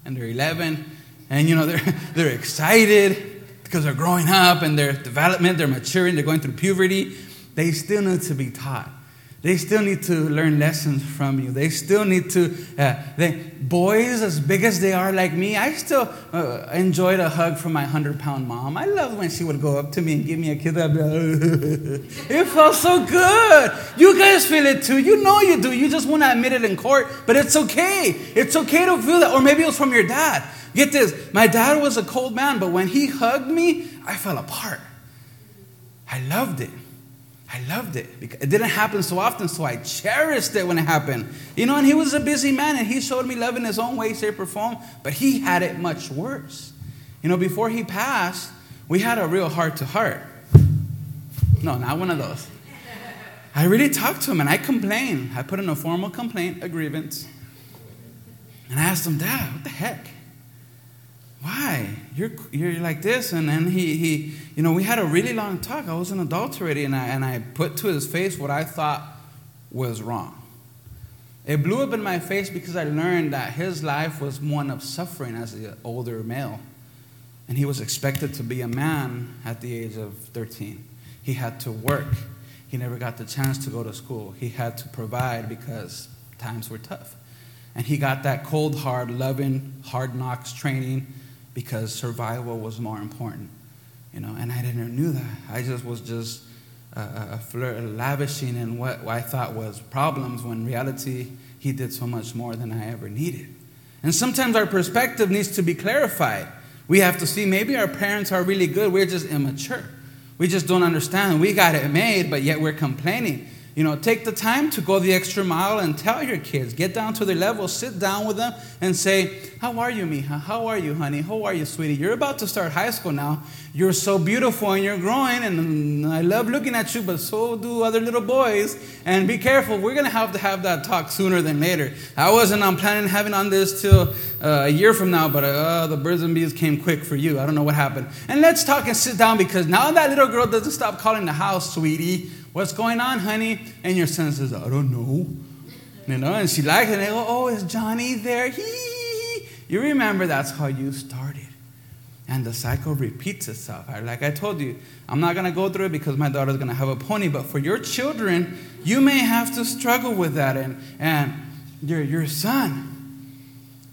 and they're 11 and, you know, they're, they're excited because they're growing up and their development, they're maturing, they're going through puberty, they still need to be taught. They still need to learn lessons from you. They still need to, uh, they, boys as big as they are like me, I still uh, enjoyed a hug from my 100 pound mom. I loved when she would go up to me and give me a kiss. I'd be like, it felt so good. You guys feel it too. You know you do. You just want to admit it in court, but it's okay. It's okay to feel that. Or maybe it was from your dad. Get this my dad was a cold man, but when he hugged me, I fell apart. I loved it. I loved it. Because it didn't happen so often, so I cherished it when it happened. You know, and he was a busy man and he showed me love in his own way, shape, or form, but he had it much worse. You know, before he passed, we had a real heart to heart. No, not one of those. I really talked to him and I complained. I put in a formal complaint, a grievance. And I asked him, Dad, what the heck? Why? You're, you're like this. And then he, he, you know, we had a really long talk. I was an adult already, and I, and I put to his face what I thought was wrong. It blew up in my face because I learned that his life was one of suffering as an older male. And he was expected to be a man at the age of 13. He had to work. He never got the chance to go to school. He had to provide because times were tough. And he got that cold, hard, loving, hard knocks training because survival was more important. You know, and I didn't knew that. I just was just uh, flirt, lavishing in what I thought was problems when reality he did so much more than I ever needed. And sometimes our perspective needs to be clarified. We have to see maybe our parents are really good, we're just immature. We just don't understand. We got it made, but yet we're complaining. You know, take the time to go the extra mile and tell your kids, get down to their level, sit down with them and say, How are you, Mija? How are you, honey? How are you, sweetie? You're about to start high school now. You're so beautiful and you're growing, and I love looking at you, but so do other little boys. And be careful, we're going to have to have that talk sooner than later. I wasn't I'm planning having on this till uh, a year from now, but uh, the birds and bees came quick for you. I don't know what happened. And let's talk and sit down because now that little girl doesn't stop calling the house, sweetie. What's going on, honey? And your son says, I don't know. You know, and she likes it. And they go, Oh, is Johnny there? Hee. You remember that's how you started. And the cycle repeats itself. Like I told you, I'm not going to go through it because my daughter's going to have a pony, but for your children, you may have to struggle with that. And, and your, your son,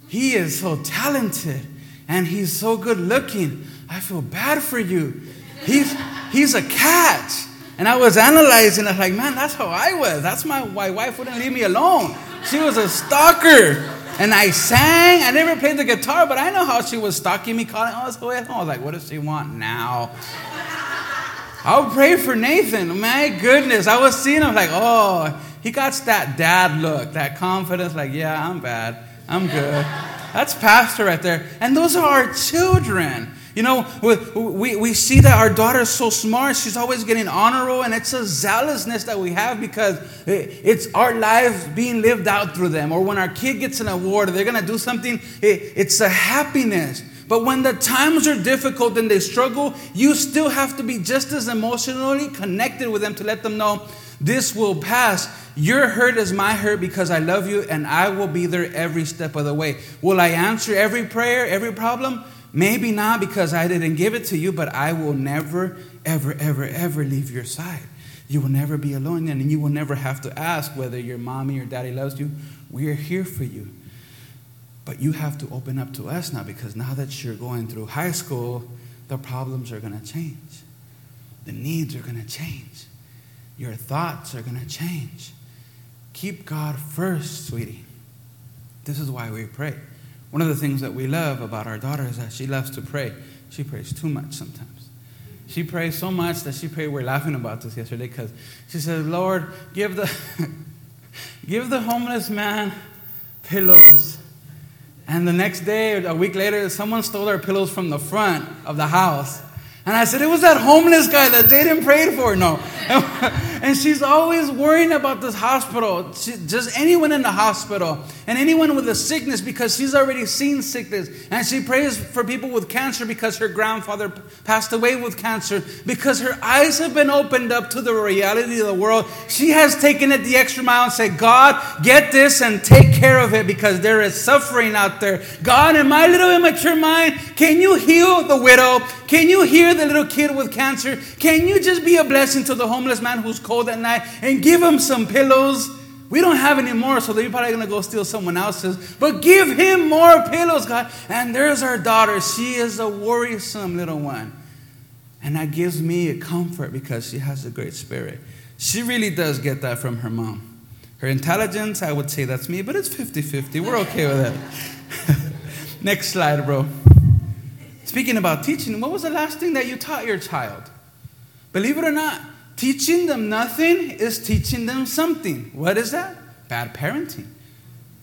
he is so talented and he's so good looking. I feel bad for you. He's, he's a catch. And I was analyzing, I was like, man, that's how I was. That's my, my wife wouldn't leave me alone. She was a stalker. And I sang. I never played the guitar, but I know how she was stalking me, calling, oh, let's go ahead. I was like, what does she want now? I'll pray for Nathan. My goodness. I was seeing him like, oh, he got that dad look, that confidence, like, yeah, I'm bad. I'm good. That's pastor right there. And those are our children. You know, we, we see that our daughter is so smart. She's always getting honor roll, and it's a zealousness that we have because it's our lives being lived out through them. Or when our kid gets an award they're going to do something, it's a happiness. But when the times are difficult and they struggle, you still have to be just as emotionally connected with them to let them know this will pass. Your hurt is my hurt because I love you and I will be there every step of the way. Will I answer every prayer, every problem? Maybe not because I didn't give it to you, but I will never, ever, ever, ever leave your side. You will never be alone, and you will never have to ask whether your mommy or daddy loves you. We are here for you. But you have to open up to us now because now that you're going through high school, the problems are going to change. The needs are going to change. Your thoughts are going to change. Keep God first, sweetie. This is why we pray. One of the things that we love about our daughter is that she loves to pray. She prays too much sometimes. She prays so much that she prayed. We're laughing about this yesterday because she says, "Lord, give the give the homeless man pillows." And the next day, a week later, someone stole our pillows from the front of the house. And I said, It was that homeless guy that Jaden prayed for. No. and she's always worrying about this hospital, she, just anyone in the hospital, and anyone with a sickness because she's already seen sickness. And she prays for people with cancer because her grandfather passed away with cancer, because her eyes have been opened up to the reality of the world. She has taken it the extra mile and said, God, get this and take care of it because there is suffering out there. God, in my little immature mind, can you heal the widow? Can you hear the little kid with cancer? Can you just be a blessing to the homeless man who's cold at night and give him some pillows? We don't have any more, so they're probably going to go steal someone else's. But give him more pillows, God. And there's our daughter. She is a worrisome little one. And that gives me a comfort because she has a great spirit. She really does get that from her mom. Her intelligence, I would say that's me, but it's 50 50. We're okay with that. Next slide, bro. Speaking about teaching, what was the last thing that you taught your child? Believe it or not, teaching them nothing is teaching them something. What is that? Bad parenting.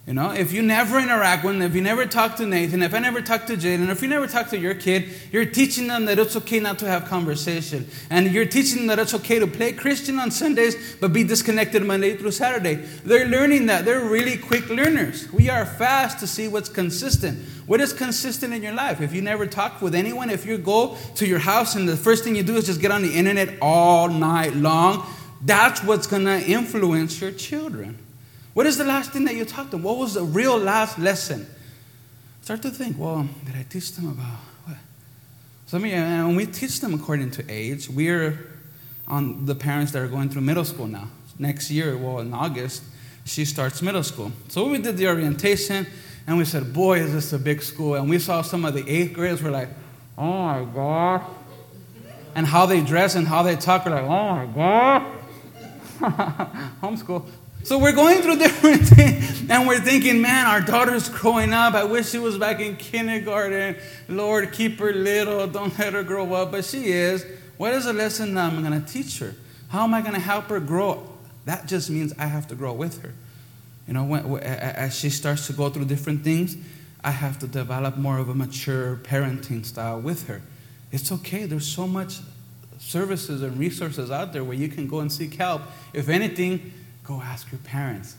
You know, if you never interact with them, if you never talk to Nathan, if I never talk to Jaden, if you never talk to your kid, you're teaching them that it's okay not to have conversation. And you're teaching them that it's okay to play Christian on Sundays, but be disconnected Monday through Saturday. They're learning that. They're really quick learners. We are fast to see what's consistent. What is consistent in your life? If you never talk with anyone, if you go to your house and the first thing you do is just get on the internet all night long, that's what's going to influence your children. What is the last thing that you taught them? What was the real last lesson? Start to think, well, did I teach them about what? So, I mean, and we teach them according to age. We're on the parents that are going through middle school now. Next year, well, in August, she starts middle school. So we did the orientation, and we said, boy, is this a big school. And we saw some of the eighth graders were like, oh my God. And how they dress and how they talk, we're like, oh my God. Homeschool. So we're going through different things, and we're thinking, man, our daughter's growing up. I wish she was back in kindergarten. Lord, keep her little. Don't let her grow up. But she is. What is the lesson that I'm going to teach her? How am I going to help her grow? That just means I have to grow with her. You know, when, as she starts to go through different things, I have to develop more of a mature parenting style with her. It's okay. There's so much services and resources out there where you can go and seek help. If anything, Go ask your parents.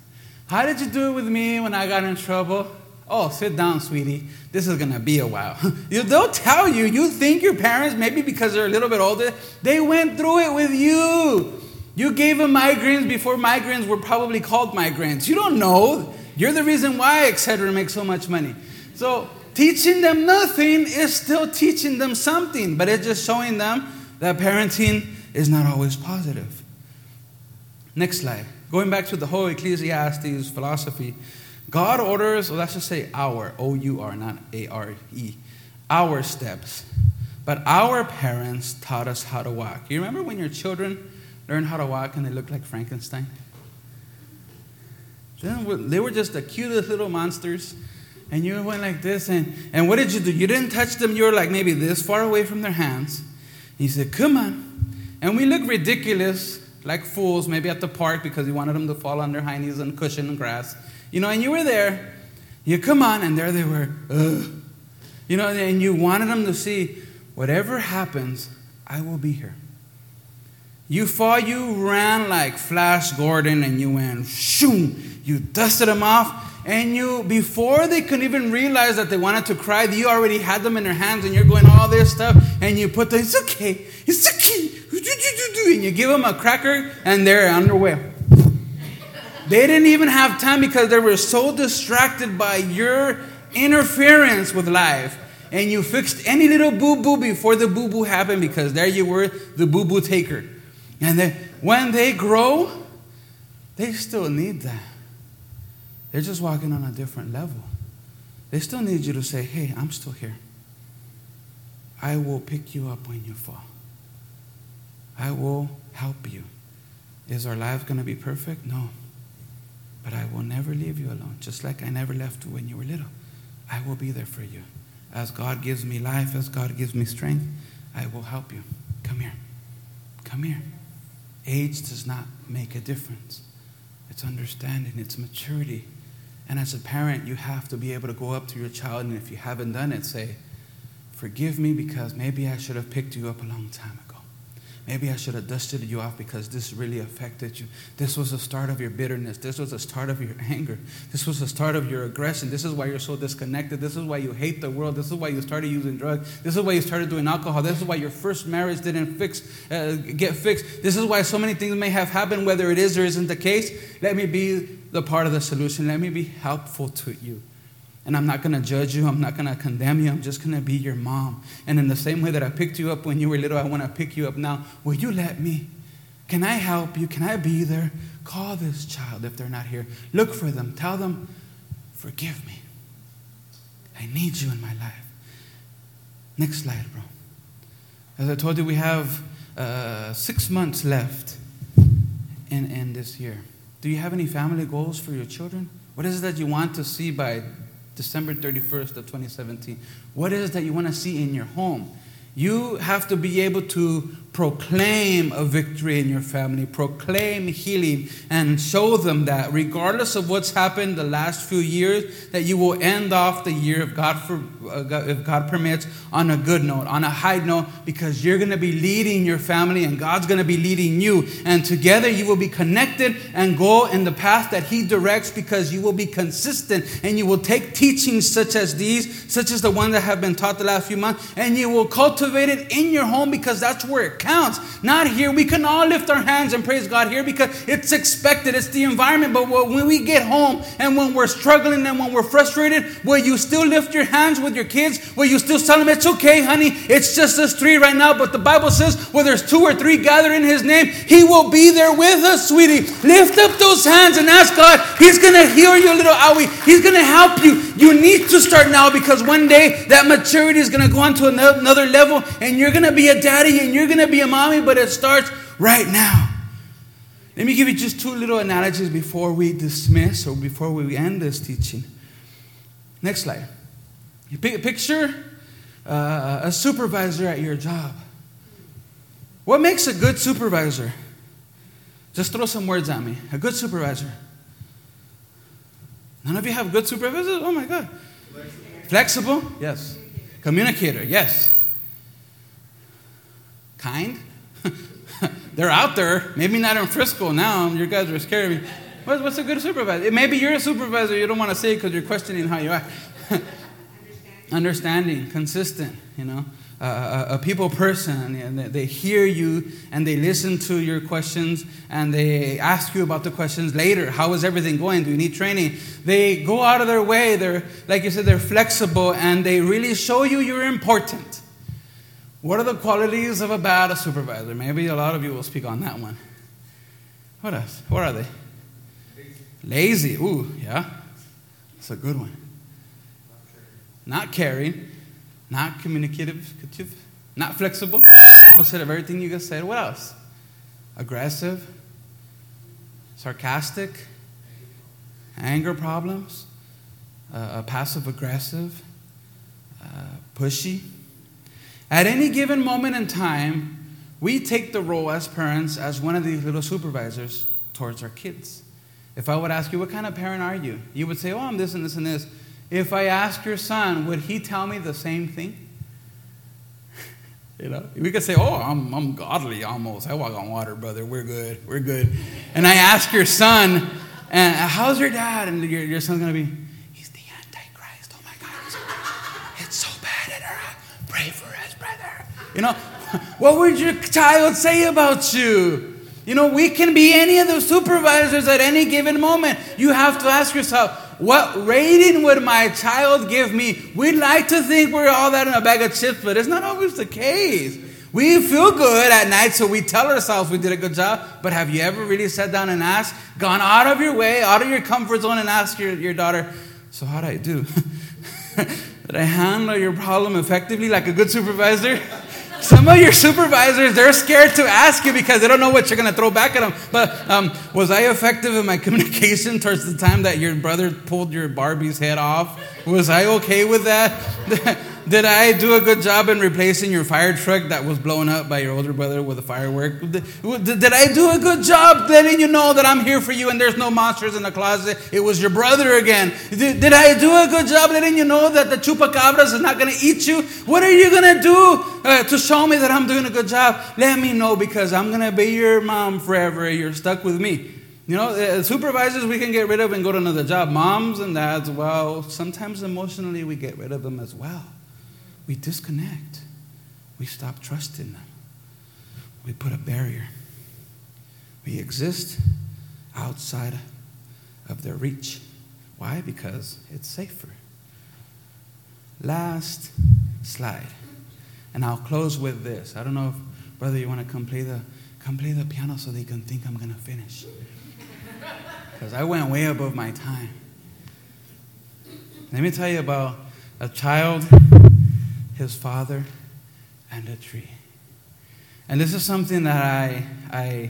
How did you do it with me when I got in trouble? Oh, sit down, sweetie. This is going to be a while. They'll tell you. You think your parents, maybe because they're a little bit older, they went through it with you. You gave them migraines before migraines were probably called migraines. You don't know. You're the reason why Excedrin makes so much money. So, teaching them nothing is still teaching them something, but it's just showing them that parenting is not always positive. Next slide. Going back to the whole Ecclesiastes philosophy, God orders, let's just say our, O U R, not A R E, our steps. But our parents taught us how to walk. You remember when your children learned how to walk and they looked like Frankenstein? They were just the cutest little monsters. And you went like this. And, and what did you do? You didn't touch them. You were like maybe this far away from their hands. He said, Come on. And we look ridiculous like fools, maybe at the park because you wanted them to fall on their high knees and cushion and grass. You know, and you were there. You come on, and there they were. Ugh. You know, and you wanted them to see whatever happens, I will be here. You fall, you ran like Flash Gordon, and you went, shoom, you dusted them off, and you, before they could even realize that they wanted to cry, you already had them in their hands, and you're going all this stuff, and you put them, it's okay, it's okay, and you give them a cracker, and they're underway. They didn't even have time because they were so distracted by your interference with life. And you fixed any little boo boo before the boo boo happened because there you were, the boo boo taker. And then when they grow, they still need that. They're just walking on a different level. They still need you to say, hey, I'm still here. I will pick you up when you fall. I will help you. Is our life going to be perfect? No. But I will never leave you alone, just like I never left you when you were little. I will be there for you. As God gives me life, as God gives me strength, I will help you. Come here. Come here. Age does not make a difference. It's understanding, it's maturity. And as a parent, you have to be able to go up to your child, and if you haven't done it, say, Forgive me because maybe I should have picked you up a long time ago. Maybe I should have dusted you off because this really affected you. This was the start of your bitterness. This was the start of your anger. This was the start of your aggression. This is why you're so disconnected. This is why you hate the world. This is why you started using drugs. This is why you started doing alcohol. This is why your first marriage didn't fix, uh, get fixed. This is why so many things may have happened, whether it is or isn't the case. Let me be the part of the solution. Let me be helpful to you. And I'm not to judge you. I'm not to condemn you. I'm just to be your mom. And in the same way that I picked you up when you were little, I want to pick you up now. Will you let me? Can I help you? Can I be there? Call this child if they're not here. Look for them. Tell them, forgive me. I need you in my life. Next slide, bro. As I told you, we have uh, six months left in, in this year. Do you have any family goals for your children? What is it that you want to see by December 31st of 2017. What is it that you want to see in your home? You have to be able to proclaim a victory in your family, proclaim healing, and show them that regardless of what's happened the last few years, that you will end off the year, if God, for, uh, if God permits, on a good note, on a high note, because you're going to be leading your family and God's going to be leading you. And together you will be connected and go in the path that He directs because you will be consistent and you will take teachings such as these, such as the one that have been taught the last few months, and you will cultivate it in your home because that's where it counts. Not here. We can all lift our hands and praise God here because it's expected, it's the environment. But when we get home and when we're struggling and when we're frustrated, will you still lift your hands with your kids? Will you still tell them, it's okay, honey, it's just us three right now? But the Bible says, where there's two or three gathered in His name, He will be there with us, sweetie. Lift up those hands and ask God. He's going to heal your little owie. He's going to help you. You need to start now because one day that maturity is going to go on to another level and you're going to be a daddy and you're going to be a mommy, but it starts right now. Let me give you just two little analogies before we dismiss or before we end this teaching. Next slide. You picture uh, a supervisor at your job. What makes a good supervisor? Just throw some words at me. A good supervisor. None of you have good supervisors? Oh my God. Flexible? Yes. Communicator? Yes. Kind? They're out there. Maybe not in Frisco now. You guys are scaring me. What's a good supervisor? Maybe you're a supervisor. You don't want to say because you're questioning how you act. Understanding. Consistent, you know a, a people person and they hear you and they listen to your questions and they ask you about the questions later how is everything going do you need training they go out of their way they're like you said they're flexible and they really show you you're important what are the qualities of a bad supervisor? Maybe a lot of you will speak on that one. What else? What are they? Lazy, lazy. ooh yeah. That's a good one. Not caring. Not communicative, not flexible. Opposite of everything you just said. What else? Aggressive, sarcastic, anger problems, uh, passive aggressive, uh, pushy. At any given moment in time, we take the role as parents as one of these little supervisors towards our kids. If I would ask you, what kind of parent are you? You would say, oh, I'm this and this and this. If I ask your son, would he tell me the same thing? you know, we could say, "Oh, I'm, I'm godly almost. I walk on water, brother. We're good. We're good." And I ask your son, "And how's your dad?" And your, your son's gonna be, You know, what would your child say about you? You know, we can be any of the supervisors at any given moment. You have to ask yourself, what rating would my child give me? We'd like to think we're all that in a bag of chips, but it's not always the case. We feel good at night, so we tell ourselves we did a good job. But have you ever really sat down and asked, gone out of your way, out of your comfort zone, and asked your, your daughter, So, how did I do? did I handle your problem effectively like a good supervisor? Some of your supervisors, they're scared to ask you because they don't know what you're going to throw back at them. But um, was I effective in my communication towards the time that your brother pulled your Barbie's head off? Was I okay with that? Did I do a good job in replacing your fire truck that was blown up by your older brother with a firework? Did, did I do a good job letting you know that I'm here for you and there's no monsters in the closet? It was your brother again. Did, did I do a good job letting you know that the chupacabras is not going to eat you? What are you going to do uh, to show me that I'm doing a good job? Let me know because I'm going to be your mom forever. You're stuck with me. You know, uh, supervisors we can get rid of and go to another job. Moms and dads, well, sometimes emotionally we get rid of them as well we disconnect. We stop trusting them. We put a barrier. We exist outside of their reach. Why? Because it's safer. Last slide. And I'll close with this. I don't know if, brother, you want to come play the, come play the piano so they can think I'm going to finish. Because I went way above my time. Let me tell you about a child his father, and a tree. And this is something that I, I,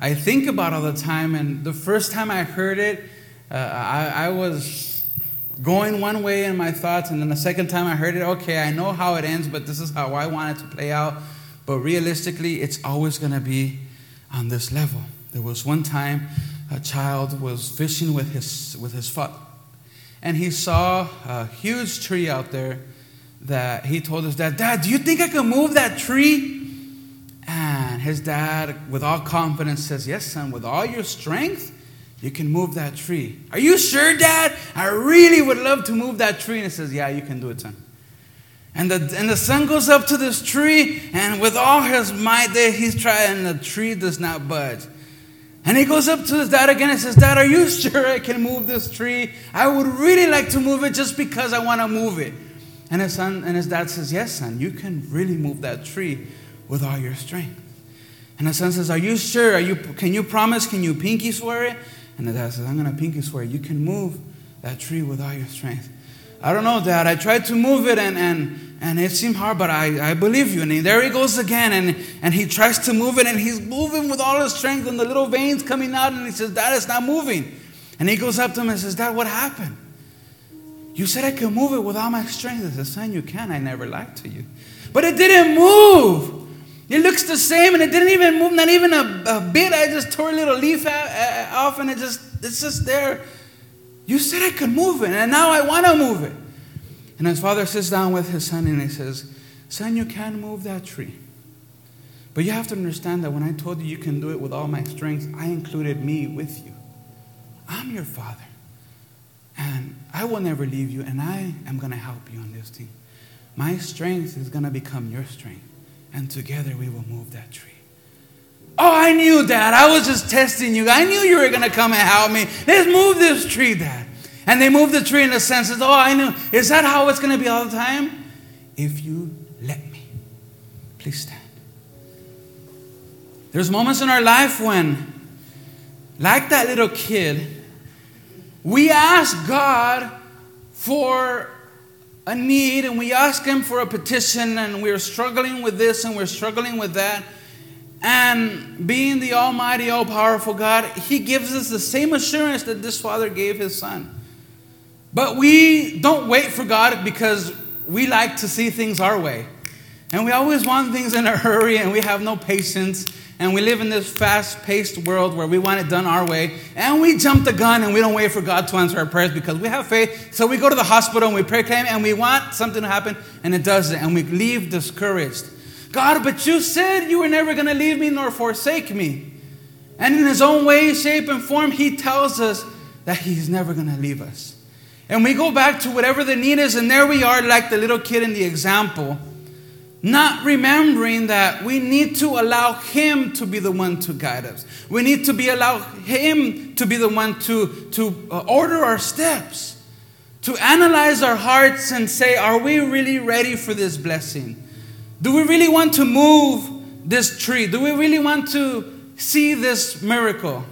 I think about all the time. And the first time I heard it, uh, I, I was going one way in my thoughts. And then the second time I heard it, okay, I know how it ends, but this is how I want it to play out. but realistically, it's always going to be on this level. There was one time a child was fishing with his, with his father, and he saw a huge tree out there that he told his dad, Dad, do you think I can move that tree? And his dad, with all confidence, says, Yes, son, with all your strength, you can move that tree. Are you sure, Dad? I really would love to move that tree. And he says, Yeah, you can do it, son. And the, and the son goes up to this tree, and with all his might, there he's trying, and the tree does not budge. And he goes up to his dad again and says, Dad, are you sure I can move this tree? I would really like to move it just because I want to move it. And his son and his dad says, Yes, son, you can really move that tree with all your strength. And the son says, Are you sure? Are you can you promise? Can you pinky swear it? And the dad says, I'm gonna pinky swear you can move that tree with all your strength. I don't know, Dad. I tried to move it and and and it seemed hard, but I, I believe you. And he, there he goes again, and, and he tries to move it, and he's moving with all his strength, and the little veins coming out, and he says, Dad, it's not moving. And he goes up to him and says, Dad, what happened? You said I could move it with all my strength. I said, Son, you can. I never lied to you. But it didn't move. It looks the same and it didn't even move, not even a, a bit. I just tore a little leaf off and it just, it's just there. You said I could move it and now I want to move it. And his father sits down with his son and he says, Son, you can move that tree. But you have to understand that when I told you you can do it with all my strength, I included me with you. I'm your father. And I will never leave you, and I am going to help you on this thing. My strength is going to become your strength, and together we will move that tree. Oh, I knew, that. I was just testing you. I knew you were going to come and help me. Let's move this tree, Dad. And they moved the tree in the sense of, oh, I knew. Is that how it's going to be all the time? If you let me. Please stand. There's moments in our life when, like that little kid, we ask God for a need and we ask Him for a petition and we're struggling with this and we're struggling with that. And being the Almighty, all powerful God, He gives us the same assurance that this Father gave His Son. But we don't wait for God because we like to see things our way. And we always want things in a hurry and we have no patience and we live in this fast paced world where we want it done our way, and we jump the gun and we don't wait for God to answer our prayers because we have faith. So we go to the hospital and we pray claim and we want something to happen, and it doesn't, and we leave discouraged. God, but you said you were never going to leave me nor forsake me. And in his own way, shape, and form, he tells us that he's never going to leave us. And we go back to whatever the need is, and there we are, like the little kid in the example not remembering that we need to allow him to be the one to guide us. We need to be allow him to be the one to, to uh, order our steps to analyze our hearts and say are we really ready for this blessing? Do we really want to move this tree? Do we really want to see this miracle?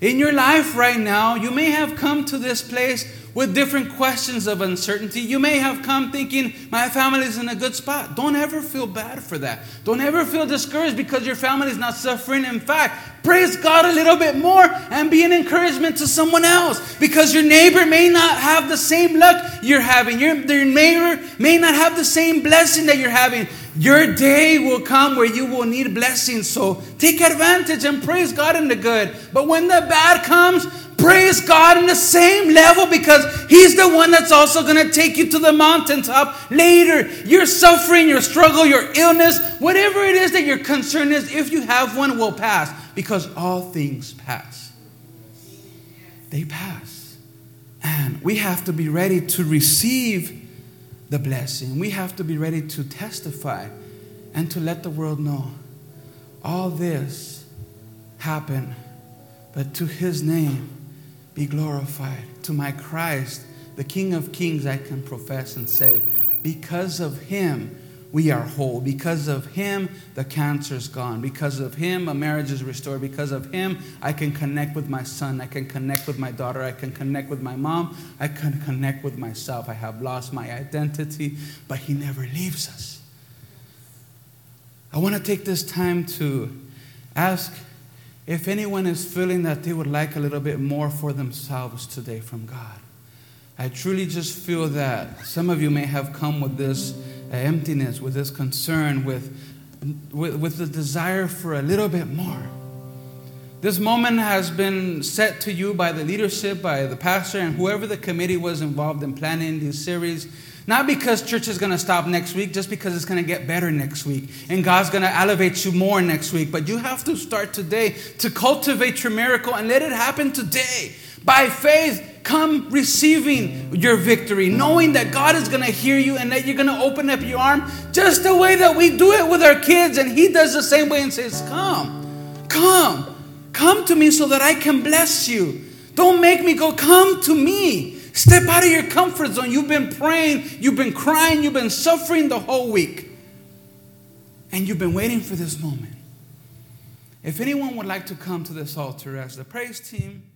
In your life right now you may have come to this place with different questions of uncertainty. You may have come thinking, my family is in a good spot. Don't ever feel bad for that. Don't ever feel discouraged because your family is not suffering. In fact, praise God a little bit more and be an encouragement to someone else because your neighbor may not have the same luck you're having. Your, neighbor may not have the same blessing that you're having. Your day will come where you will need blessings. So take advantage and praise God in the good. But when the bad comes, praise God in the same level because He's the one that's also going to take you to the mountaintop later. Your suffering, your struggle, your illness, whatever it is that your concern is, if you have one, will pass because all things pass. They pass. And we have to be ready to receive the blessing. We have to be ready to testify and to let the world know all this happened, but to His name be glorified. To my Christ, the King of Kings, I can profess and say, because of him, we are whole. Because of him, the cancer's gone. Because of him, a marriage is restored. Because of him, I can connect with my son. I can connect with my daughter. I can connect with my mom. I can connect with myself. I have lost my identity, but he never leaves us. I want to take this time to ask if anyone is feeling that they would like a little bit more for themselves today from God, I truly just feel that some of you may have come with this uh, emptiness, with this concern, with with, with the desire for a little bit more. This moment has been set to you by the leadership, by the pastor, and whoever the committee was involved in planning this series. Not because church is going to stop next week, just because it's going to get better next week. And God's going to elevate you more next week. But you have to start today to cultivate your miracle and let it happen today. By faith, come receiving your victory, knowing that God is going to hear you and that you're going to open up your arm just the way that we do it with our kids. And He does the same way and says, Come, come. Come to me so that I can bless you. Don't make me go, come to me. Step out of your comfort zone. You've been praying, you've been crying, you've been suffering the whole week. And you've been waiting for this moment. If anyone would like to come to this altar as the praise team,